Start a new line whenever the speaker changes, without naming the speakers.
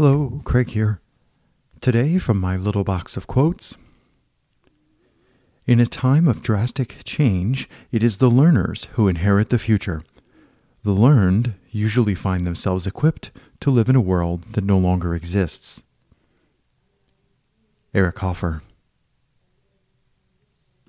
Hello, Craig here. Today, from my little box of quotes In a time of drastic change, it is the learners who inherit the future. The learned usually find themselves equipped to live in a world that no longer exists. Eric Hoffer.